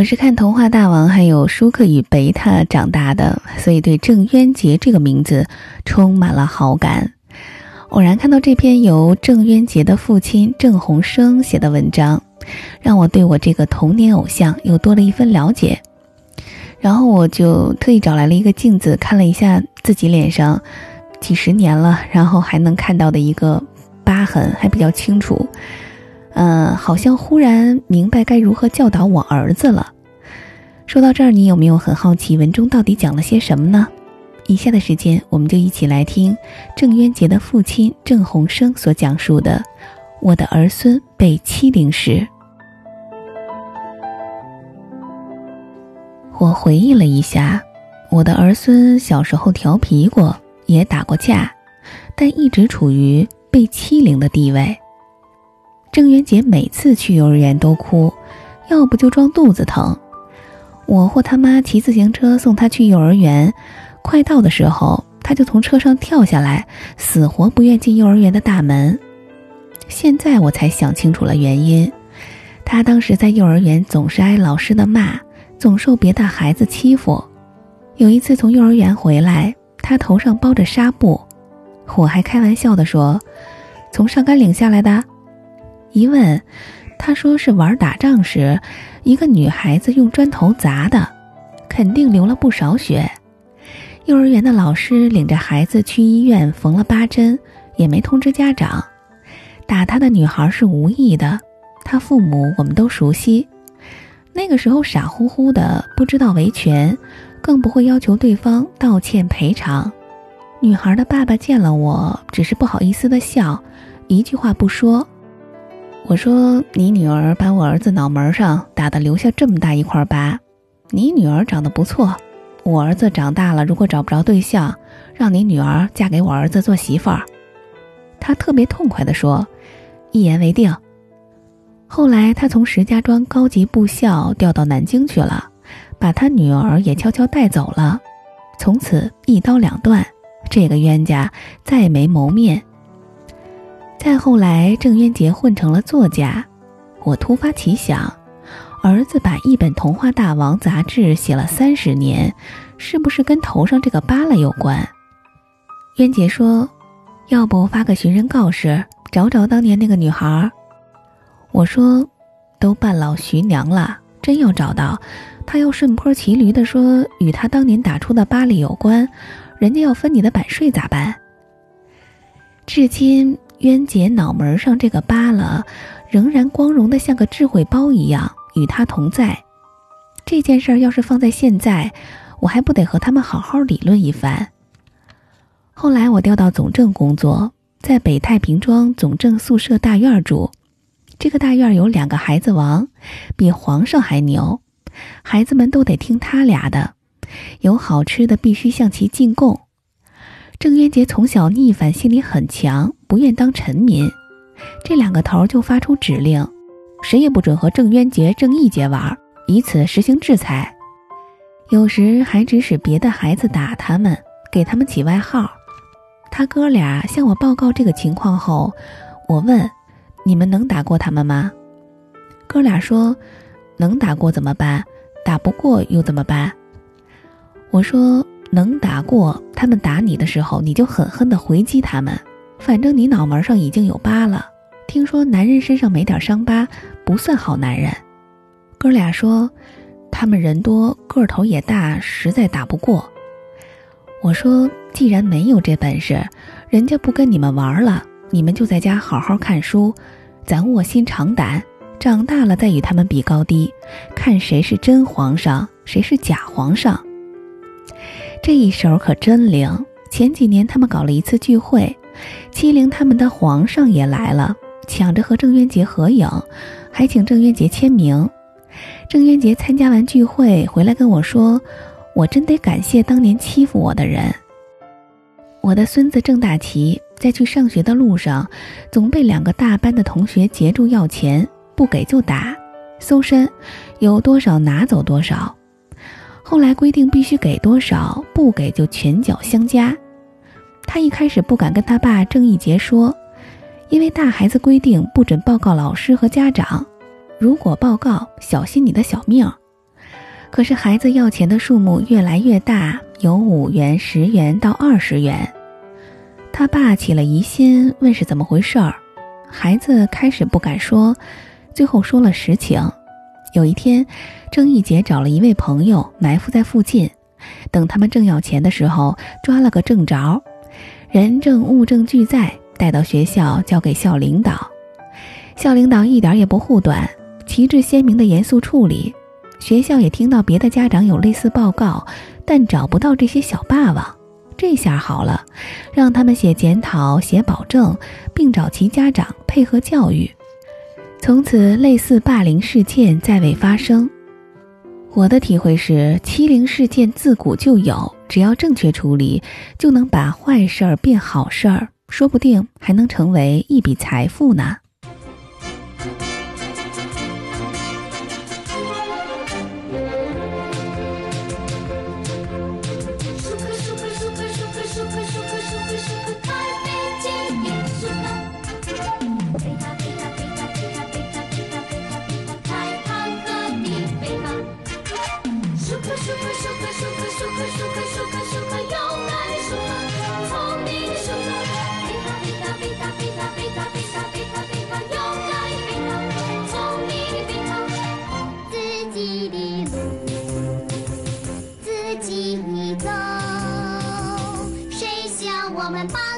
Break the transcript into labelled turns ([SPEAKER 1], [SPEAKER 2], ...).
[SPEAKER 1] 我是看《童话大王》还有舒克与贝塔长大的，所以对郑渊洁这个名字充满了好感。偶然看到这篇由郑渊洁的父亲郑鸿生写的文章，让我对我这个童年偶像又多了一份了解。然后我就特意找来了一个镜子，看了一下自己脸上几十年了，然后还能看到的一个疤痕，还比较清楚。嗯，好像忽然明白该如何教导我儿子了。说到这儿，你有没有很好奇文中到底讲了些什么呢？以下的时间，我们就一起来听郑渊洁的父亲郑鸿生所讲述的《我的儿孙被欺凌时》。我回忆了一下，我的儿孙小时候调皮过，也打过架，但一直处于被欺凌的地位。郑渊洁每次去幼儿园都哭，要不就装肚子疼。我或他妈骑自行车送他去幼儿园，快到的时候，他就从车上跳下来，死活不愿进幼儿园的大门。现在我才想清楚了原因，他当时在幼儿园总是挨老师的骂，总受别的孩子欺负。有一次从幼儿园回来，他头上包着纱布，我还开玩笑的说：“从上甘岭下来的。”一问，他说是玩打仗时，一个女孩子用砖头砸的，肯定流了不少血。幼儿园的老师领着孩子去医院缝了八针，也没通知家长。打他的女孩是无意的，他父母我们都熟悉。那个时候傻乎乎的，不知道维权，更不会要求对方道歉赔偿。女孩的爸爸见了我，只是不好意思的笑，一句话不说。我说：“你女儿把我儿子脑门上打的留下这么大一块疤，你女儿长得不错，我儿子长大了如果找不着对象，让你女儿嫁给我儿子做媳妇儿。”他特别痛快地说：“一言为定。”后来他从石家庄高级部校调到南京去了，把他女儿也悄悄带走了，从此一刀两断，这个冤家再没谋面。再后来，郑渊洁混成了作家。我突发奇想，儿子把一本《童话大王》杂志写了三十年，是不是跟头上这个疤了有关？渊洁说：“要不发个寻人告示，找找当年那个女孩。”我说：“都半老徐娘了，真要找到，他要顺坡骑驴的说与他当年打出的疤里有关，人家要分你的版税咋办？”至今。渊洁脑门上这个疤了，仍然光荣的像个智慧包一样与他同在。这件事儿要是放在现在，我还不得和他们好好理论一番。后来我调到总政工作，在北太平庄总政宿舍大院住。这个大院有两个孩子王，比皇上还牛，孩子们都得听他俩的，有好吃的必须向其进贡。郑渊洁从小逆反心理很强，不愿当臣民。这两个头就发出指令，谁也不准和郑渊洁、郑义杰玩，以此实行制裁。有时还指使别的孩子打他们，给他们起外号。他哥俩向我报告这个情况后，我问：“你们能打过他们吗？”哥俩说：“能打过怎么办？打不过又怎么办？”我说。能打过他们打你的时候，你就狠狠地回击他们。反正你脑门上已经有疤了。听说男人身上没点伤疤不算好男人。哥俩说，他们人多个头也大，实在打不过。我说，既然没有这本事，人家不跟你们玩了，你们就在家好好看书，咱卧薪尝胆，长大了再与他们比高低，看谁是真皇上，谁是假皇上。这一手可真灵！前几年他们搞了一次聚会，欺凌他们的皇上也来了，抢着和郑渊洁合影，还请郑渊洁签名。郑渊洁参加完聚会回来跟我说：“我真得感谢当年欺负我的人。”我的孙子郑大奇在去上学的路上，总被两个大班的同学截住要钱，不给就打，搜身，有多少拿走多少。后来规定必须给多少，不给就拳脚相加。他一开始不敢跟他爸郑义杰说，因为大孩子规定不准报告老师和家长，如果报告，小心你的小命。可是孩子要钱的数目越来越大，有五元、十元到二十元。他爸起了疑心，问是怎么回事儿。孩子开始不敢说，最后说了实情。有一天，郑义杰找了一位朋友埋伏在附近，等他们正要钱的时候，抓了个正着，人证物证俱在，带到学校交给校领导。校领导一点也不护短，旗帜鲜明的严肃处理。学校也听到别的家长有类似报告，但找不到这些小霸王。这下好了，让他们写检讨、写保证，并找其家长配合教育。从此，类似霸凌事件再未发生。我的体会是，欺凌事件自古就有，只要正确处理，就能把坏事儿变好事儿，说不定还能成为一笔财富呢。
[SPEAKER 2] 我